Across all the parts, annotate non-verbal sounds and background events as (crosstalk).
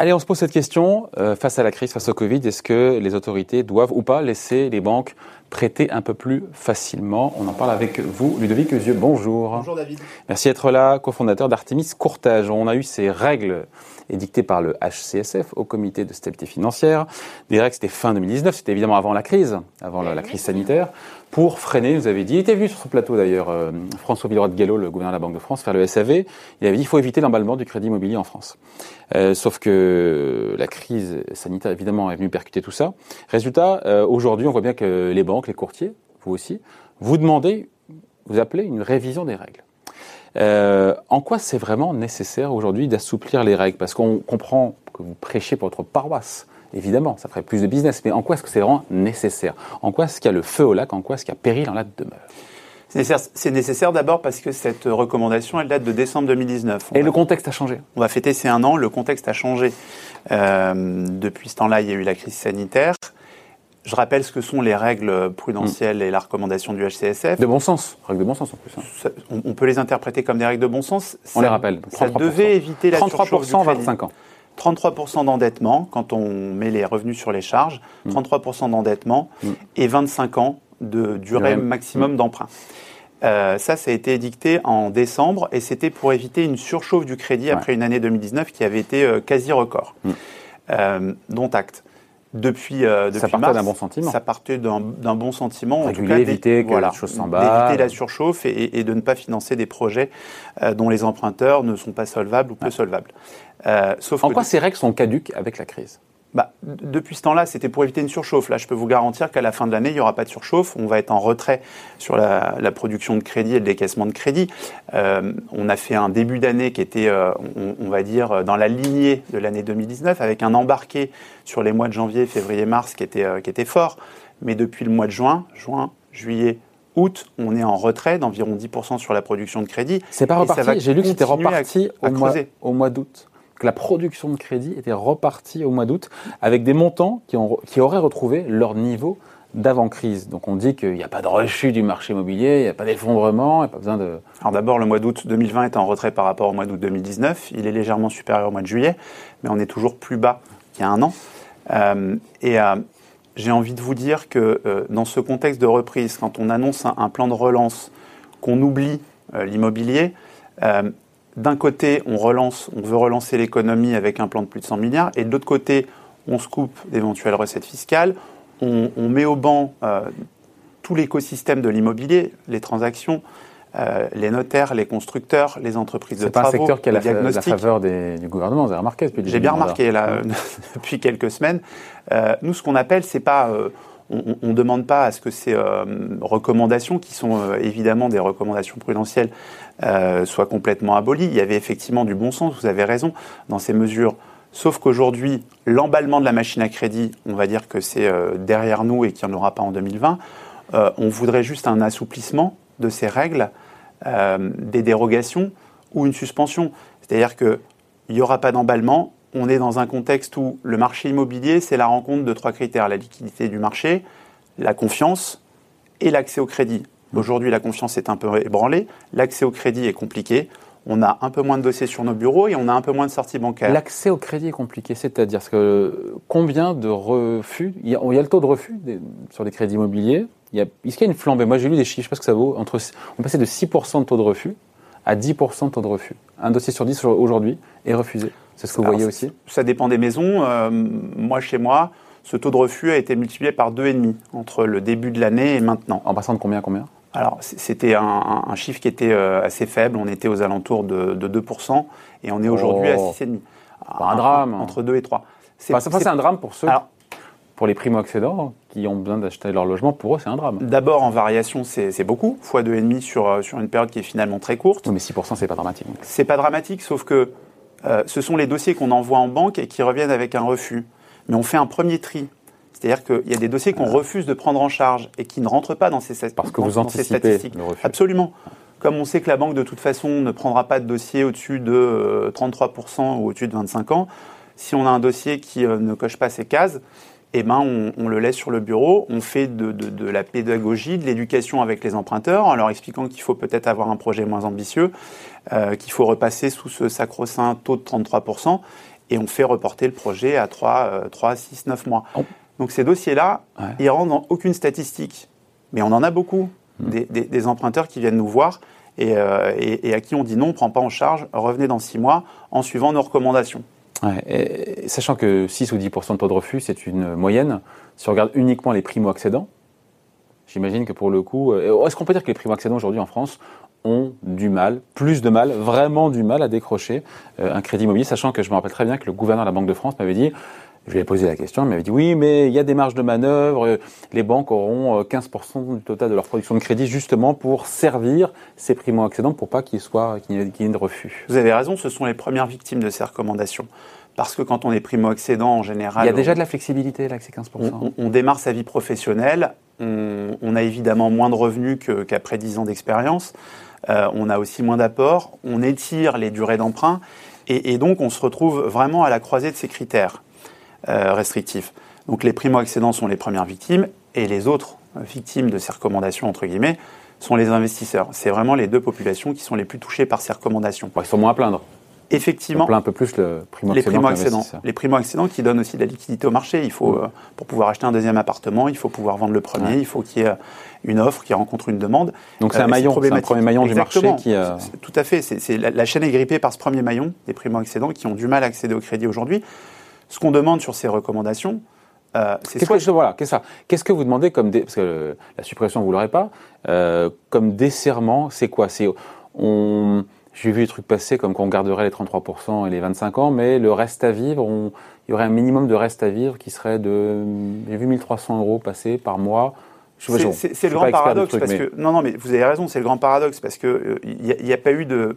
Allez, on se pose cette question. Euh, face à la crise, face au Covid, est-ce que les autorités doivent ou pas laisser les banques prêter un peu plus facilement On en parle avec vous, Ludovic Eusieux. Bonjour. Bonjour David. Merci d'être là, cofondateur d'Artemis Courtage. On a eu ces règles édictées par le HCSF au comité de stabilité financière. Des règles, c'était fin 2019, c'était évidemment avant la crise, avant la, la crise sanitaire pour freiner, vous avez dit, il était venu sur ce plateau d'ailleurs, euh, François Villeroy de Gallo, le gouverneur de la Banque de France, faire le SAV, il avait dit qu'il faut éviter l'emballement du crédit immobilier en France. Euh, sauf que la crise sanitaire, évidemment, est venue percuter tout ça. Résultat, euh, aujourd'hui, on voit bien que les banques, les courtiers, vous aussi, vous demandez, vous appelez une révision des règles. Euh, en quoi c'est vraiment nécessaire aujourd'hui d'assouplir les règles? Parce qu'on comprend que vous prêchez pour votre paroisse, Évidemment, ça ferait plus de business, mais en quoi est-ce que c'est vraiment nécessaire? En quoi est-ce qu'il y a le feu au lac? En quoi est-ce qu'il y a péril en la demeure? C'est nécessaire, d'abord parce que cette recommandation, elle date de décembre 2019. Et le contexte a changé On va fêter ces un an, le contexte a changé. Euh, depuis ce temps-là, il y a eu la crise sanitaire. Je rappelle ce que sont les règles prudentielles mm. et la recommandation du HCSF. De bon sens, règles de bon sens en plus. Hein. on, peut les interpréter comme des règles de bon sens. On les rappelle. Ça devait éviter la 33% 25 ans. 33% d'endettement quand on met les revenus sur les charges, 33% mm. d'endettement mm. et 25 ans de durée maximum mm. d'emprunt. Euh, ça, ça a été édicté en décembre et c'était pour éviter une surchauffe du crédit après une année 2019 qui avait été euh, quasi record, euh, dont acte. Depuis, depuis ça partait d'un bon sentiment. Ça partait d'un bon sentiment. en tout cas, éviter que la chose D'éviter la surchauffe et, de ne pas financer des projets dont les emprunteurs ne sont pas solvables ou peu solvables. Euh, en quoi ces règles sont caduques avec la crise? Bah, depuis ce temps-là, c'était pour éviter une surchauffe. Là, je peux vous garantir qu'à la fin de l'année, il n'y aura pas de surchauffe. On va être en retrait sur la, production de crédit et le décaissement de crédit. Euh, on a fait un début d'année qui était, euh, on, va dire, dans la lignée de l'année 2019, avec un embarqué sur les mois de janvier, février, mars qui était, qui était fort. Mais depuis le mois de juin, juin, juillet, août, on est en retrait d'environ 10% sur la production de crédit. C'est pas reparti. J'ai lu que c'était reparti au, mois, au mois d'août que la production de crédit était repartie au mois d'août avec des montants qui, ont, qui auraient retrouvé leur niveau d'avant-crise. Donc on dit qu'il n'y a pas de rechute du marché immobilier, il n'y a pas d'effondrement, il n'y a pas besoin de... Alors d'abord, le mois d'août 2020 est en retrait par rapport au mois d'août 2019. Il est légèrement supérieur au mois de juillet, mais on est toujours plus bas qu'il y a un an. Euh, et euh, j'ai envie de vous dire que euh, dans ce contexte de reprise, quand on annonce un, un plan de relance, qu'on oublie l'immobilier, d'un côté, on relance, on veut relancer l'économie avec un plan de plus de 100 milliards, et de l'autre côté, on se coupe d'éventuelles recettes fiscales, on, met au banc euh, tout l'écosystème de l'immobilier, les transactions, euh, les notaires, les constructeurs, les entreprises de travaux. C'est un secteur qui a la, faveur du gouvernement, vous avez remarqué depuis J'ai bien remarqué là, (laughs) depuis quelques semaines. Euh, nous, ce qu'on appelle, c'est pas on ne demande pas à ce que ces euh, recommandations, qui sont euh, évidemment des recommandations prudentielles, euh, soient complètement abolies. Il y avait effectivement du bon sens, vous avez raison, dans ces mesures. Sauf qu'aujourd'hui, l'emballement de la machine à crédit, on va dire que c'est derrière nous et qu'il n'y en aura pas en 2020. on voudrait juste un assouplissement de ces règles, des dérogations ou une suspension. C'est-à-dire qu'il n'y aura pas d'emballement, on est dans un contexte où le marché immobilier, c'est la rencontre de trois critères, la liquidité du marché, la confiance et l'accès au crédit. Aujourd'hui, la confiance est un peu ébranlée, l'accès au crédit est compliqué, on a un peu moins de dossiers sur nos bureaux et on a un peu moins de sorties bancaires. L'accès au crédit est compliqué, c'est-à-dire que combien de refus il y, a, le taux de refus sur les crédits immobiliers. Est-ce qu'il y a une flambée? Moi, j'ai lu des chiffres, je sais pas ce que ça vaut. Entre, on passait de 6% de taux de refus à 10% de taux de refus. Un dossier sur 10 aujourd'hui est refusé. C'est ce que vous voyez aussi Ça dépend des maisons. Euh, moi, chez moi, ce taux de refus a été multiplié par 2,5 entre le début de l'année et maintenant. En passant de combien à combien? Alors, c'était un, chiffre qui était euh, assez faible. On était aux alentours de, 2% et on est aujourd'hui à 6,5. Pas un drame. Entre 2 et 3. C'est un drame pour ceux pour les primo-accédants qui ont besoin d'acheter leur logement, pour eux, c'est un drame. D'abord, en variation, c'est beaucoup, fois 2,5 sur, euh, sur une période qui est finalement très courte. mais 6%, c'est pas dramatique. C'est pas dramatique, sauf que euh, ce sont les dossiers qu'on envoie en banque et qui reviennent avec un refus. Mais on fait un premier tri. C'est-à-dire qu'il y a des dossiers qu'on refuse de prendre en charge et qui ne rentrent pas dans ces, Parce que vous statistiques. Le refus. Absolument. Comme on sait que la banque, de toute façon, ne prendra pas de dossier au-dessus de 33% euh, ou au-dessus de 25 ans, si on a un dossier qui euh, ne coche pas ces cases, eh ben, on, le laisse sur le bureau, on fait de, la pédagogie, de l'éducation avec les emprunteurs, en leur expliquant qu'il faut peut-être avoir un projet moins ambitieux, euh, qu'il faut repasser sous ce sacro-saint taux de 33%, et on fait reporter le projet à 3, 3 6, 9 mois. Oh. Donc ces dossiers-là, ils rentrent dans aucune statistique. Mais on en a beaucoup, hmm. des, emprunteurs qui viennent nous voir euh, et, à qui on dit non, on ne prend pas en charge, revenez dans 6 mois en suivant nos recommandations. Sachant que 6 ou 10% de taux de refus, c'est une moyenne. Si on regarde uniquement les primo-accédants, j'imagine que pour le coup. Euh, est-ce qu'on peut dire que les primo-accédants aujourd'hui en France ont du mal, plus de mal, vraiment du mal à décrocher euh, un crédit immobilier, sachant que je me rappelle très bien que le gouverneur de la Banque de France m'avait dit je lui ai posé la question, il m'avait dit oui, mais il y a des marges de manœuvre, euh, les banques auront 15% euh, du total de leur production de crédit justement pour servir ces primo-accédants pour pas qu'il y ait de refus. Vous avez raison, ce sont les premières victimes de ces recommandations. Parce que quand on est primo-accédant, en général. Il y a déjà de la flexibilité là, avec ces 15%. On, démarre sa vie professionnelle, on, a évidemment moins de revenus qu'après 10 ans d'expérience, euh, on a aussi moins d'apports, on étire les durées d'emprunt, et, et donc on se retrouve vraiment à la croisée de ces critères. Euh, restrictifs. Donc les primo-accédants sont les premières victimes et les autres victimes de ces recommandations, entre guillemets, sont les investisseurs. C'est vraiment les deux populations qui sont les plus touchées par ces recommandations. ils sont moins à plaindre. Effectivement. On plaint un peu plus le primo les primo-accédants. Les primo-accédants qui donnent aussi de la liquidité au marché. Il faut, euh, pour pouvoir acheter un deuxième appartement, il faut pouvoir vendre le premier, il faut qu'il y ait une offre qui rencontre une demande. Donc c'est un euh, maillon, c'est un premier maillon du marché qui. Tout à fait. C'est, la, la, chaîne est grippée par ce premier maillon des primo-accédants qui ont du mal à accéder au crédit aujourd'hui. Ce qu'on demande sur ces recommandations, euh, c'est qu'est-ce que, voilà, qu'est-ce, qu'est-ce que vous demandez comme parce que la suppression vous l'aurez pas euh, comme desserrement, c'est quoi? C'est on j'ai vu des trucs passer comme qu'on garderait les 33% et les 25 ans, mais le reste à vivre, on, il y aurait un minimum de reste à vivre qui serait de j'ai vu 1300 euros passer par mois. C'est, le grand paradoxe parce que non non mais vous avez raison, c'est le grand paradoxe parce que il euh, n'y a, a, pas eu de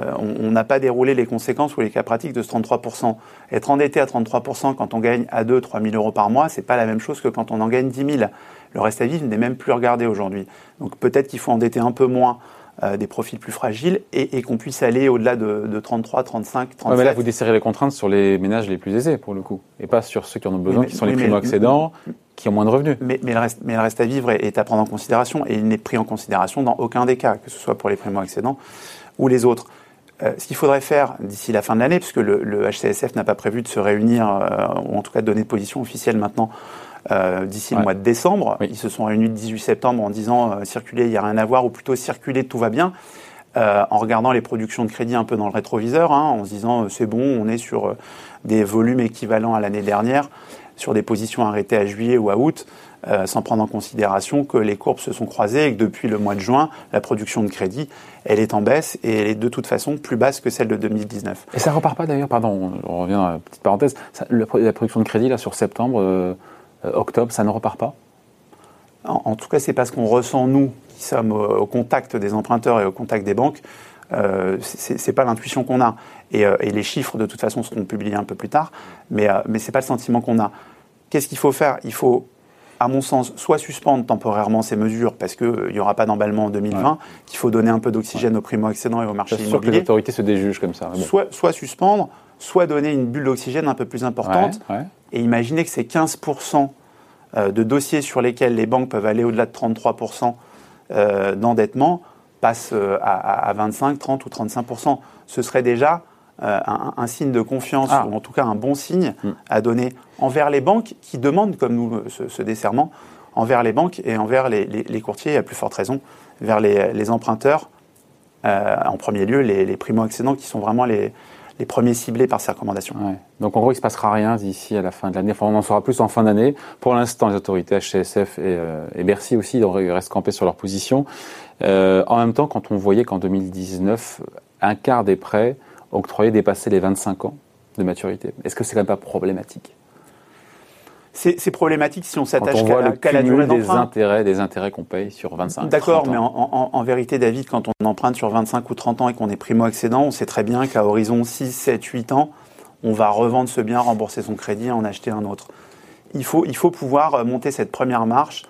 euh, on n'a pas déroulé les conséquences ou les cas pratiques de ce 33%. Être endetté à 33% quand on gagne à 2 3 000 euros par mois, c'est pas la même chose que quand on en gagne 10 000. Le reste à vivre n'est même plus regardé aujourd'hui. Donc peut-être qu'il faut endetter un peu moins euh, des profils plus fragiles et, qu'on puisse aller au-delà de, 33, 35, 37. mais là, vous desserrez les contraintes sur les ménages les plus aisés, pour le coup, et pas sur ceux qui en ont besoin, qui sont les primo-accédants, qui ont moins de revenus. Mais, le reste, mais le reste à vivre est, est, à prendre en considération, et il n'est pris en considération dans aucun des cas, que ce soit pour les primo-accédants ou les autres. Euh, ce qu'il faudrait faire d'ici la fin de l'année, puisque le, le HCSF n'a pas prévu de se réunir, euh, ou en tout cas de donner de position officielle maintenant, euh, d'ici le mois de décembre. Ils se sont réunis le 18 septembre en disant circuler, il n'y a rien à voir, ou plutôt circuler, tout va bien. en regardant les productions de crédit un peu dans le rétroviseur, hein, en se disant c'est bon, on est sur des volumes équivalents à l'année dernière, sur des positions arrêtées à juillet ou à août. Euh, sans prendre en considération que les courbes se sont croisées et que depuis le mois de juin, la production de crédit, elle est en baisse et elle est de toute façon plus basse que celle de 2019. Et ça repart pas d'ailleurs, pardon, on revient à la petite parenthèse, la production de crédit là sur septembre, euh, euh, octobre, ça ne repart pas? En, tout cas, c'est parce qu'on ressent, nous, qui sommes au, contact des emprunteurs et au contact des banques, euh, c'est pas l'intuition qu'on a. Et, les chiffres, de toute façon, seront publiés un peu plus tard, mais, mais ce n'est pas le sentiment qu'on a. Qu'est-ce qu'il faut faire? Il faut à mon sens, soit suspendre temporairement ces mesures parce qu'il euh, n'y aura pas d'emballement en 2020, qu'il faut donner un peu d'oxygène aux primo-accédants et au marché immobilier. sûr que les autorités se déjugent comme ça. Soit, soit, suspendre, soit donner une bulle d'oxygène un peu plus importante et imaginer que ces 15% euh, de dossiers sur lesquels les banques peuvent aller au-delà de 33% euh, d'endettement passent à, 25, 30 ou 35%. Ce serait déjà un, signe de confiance, ah. ou en tout cas un bon signe hmm. à donner envers les banques qui demandent, comme nous, ce, desserrement, envers les banques et envers les, courtiers, à plus forte raison, vers les, emprunteurs, euh, en premier lieu les, primo-accédants qui sont vraiment les, premiers ciblés par ces recommandations. Donc en gros, il ne se passera rien d'ici à la fin de l'année. Enfin, on en saura plus en fin d'année. Pour l'instant, les autorités HCSF euh, et, Bercy aussi restent campés sur leur position. Euh, en même temps, quand on voyait qu'en 2019, un quart des prêts octroyés dépassaient les 25 ans de maturité, est-ce que c'est quand même pas problématique? C'est problématique si on s'attache qu'à la, durée des intérêts, des intérêts qu'on paye sur 25 D'accord, mais en, vérité, David, quand on emprunte sur 25 ou 30 ans et qu'on est primo-accédant, on sait très bien qu'à horizon 6, 7, 8 ans, on va revendre ce bien, rembourser son crédit et en acheter un autre. Il faut, il faut pouvoir euh, monter cette première marche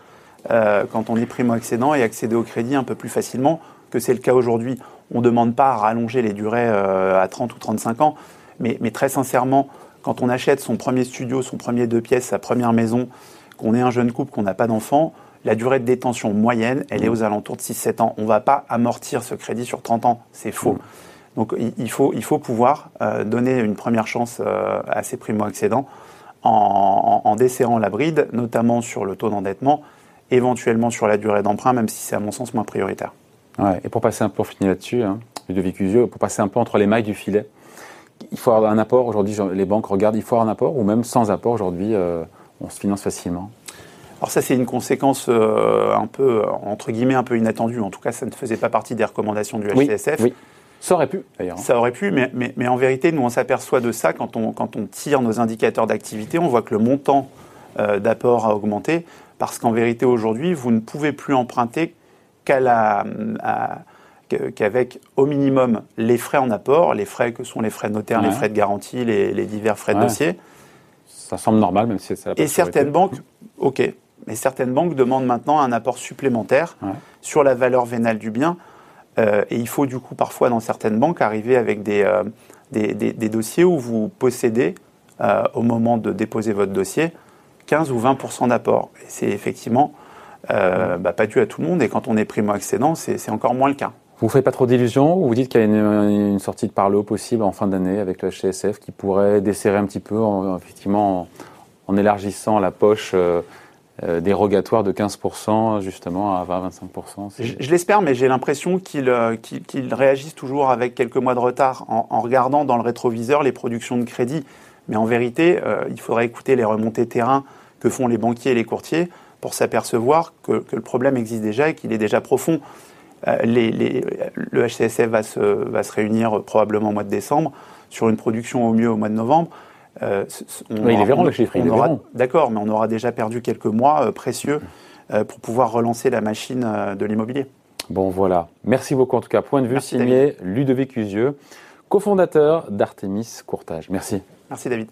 euh, quand on est primo-accédant et accéder au crédit un peu plus facilement que c'est le cas aujourd'hui. On ne demande pas à rallonger les durées euh, à 30 ou 35 ans, mais, mais très sincèrement, quand on achète son premier studio, son premier deux pièces, sa première maison, qu'on est un jeune couple, qu'on n'a pas d'enfant, la durée de détention moyenne, elle est mmh. aux alentours de 6-7 ans. On ne va pas amortir ce crédit sur 30 ans, c'est faux. Mmh. Donc il faut, il faut pouvoir euh, donner une première chance euh, à ces primo-accédants en, en, desserrant la bride, notamment sur le taux d'endettement, éventuellement sur la durée d'emprunt, même si c'est à mon sens moins prioritaire. Ouais, et pour passer un peu, pour finir là-dessus, hein, de pour passer un peu entre les mailles du filet, il faut avoir un apport. Aujourd'hui, les banques regardent, il faut avoir un apport, ou même sans apport, aujourd'hui, euh, on se finance facilement? Alors ça, c'est une conséquence euh, un peu, entre guillemets, un peu inattendue. En tout cas, ça ne faisait pas partie des recommandations du HCSF. Oui, Ça aurait pu, d'ailleurs. Ça aurait pu, mais, mais, en vérité, nous, on s'aperçoit de ça quand on, quand on tire nos indicateurs d'activité. On voit que le montant euh, d'apport a augmenté, parce qu'en vérité, aujourd'hui, vous ne pouvez plus emprunter la... qu'avec au minimum les frais en apport, les frais que sont les frais notaires, les frais de garantie, les, divers frais de dossier. Ça semble normal, même si c'est Et certaines banques, ok, mais certaines banques demandent maintenant un apport supplémentaire sur la valeur vénale du bien. Euh, et il faut du coup parfois dans certaines banques arriver avec des, euh, des, dossiers où vous possédez, euh, au moment de déposer votre dossier, 15 ou 20 d'apport. Et c'est effectivement bah, pas dû à tout le monde. Et quand on est primo-accédant, c'est encore moins le cas. Vous ne faites pas trop d'illusions ou vous dites qu'il y a une, sortie de par possible en fin d'année avec le HCSF qui pourrait desserrer un petit peu, effectivement, en, élargissant la poche euh, dérogatoire de 15% justement à 20-25%. Je, je l'espère, mais j'ai l'impression euh, qu'ils réagissent toujours avec quelques mois de retard en, regardant dans le rétroviseur les productions de crédit. Mais en vérité, euh, il faudrait écouter les remontées terrain que font les banquiers et les courtiers pour s'apercevoir que, le problème existe déjà et qu'il est déjà profond. Les, les, le HCSF va se, va se réunir probablement au mois de décembre sur une production au mieux au mois de novembre. Euh, on ils verront le chiffre, D'accord, mais on aura déjà perdu quelques mois euh, précieux euh, pour pouvoir relancer la machine de l'immobilier. Bon, voilà. Merci beaucoup en tout cas. Point de vue signé Ludovic Usieux, cofondateur d'Artemis Courtage. Merci. Merci David.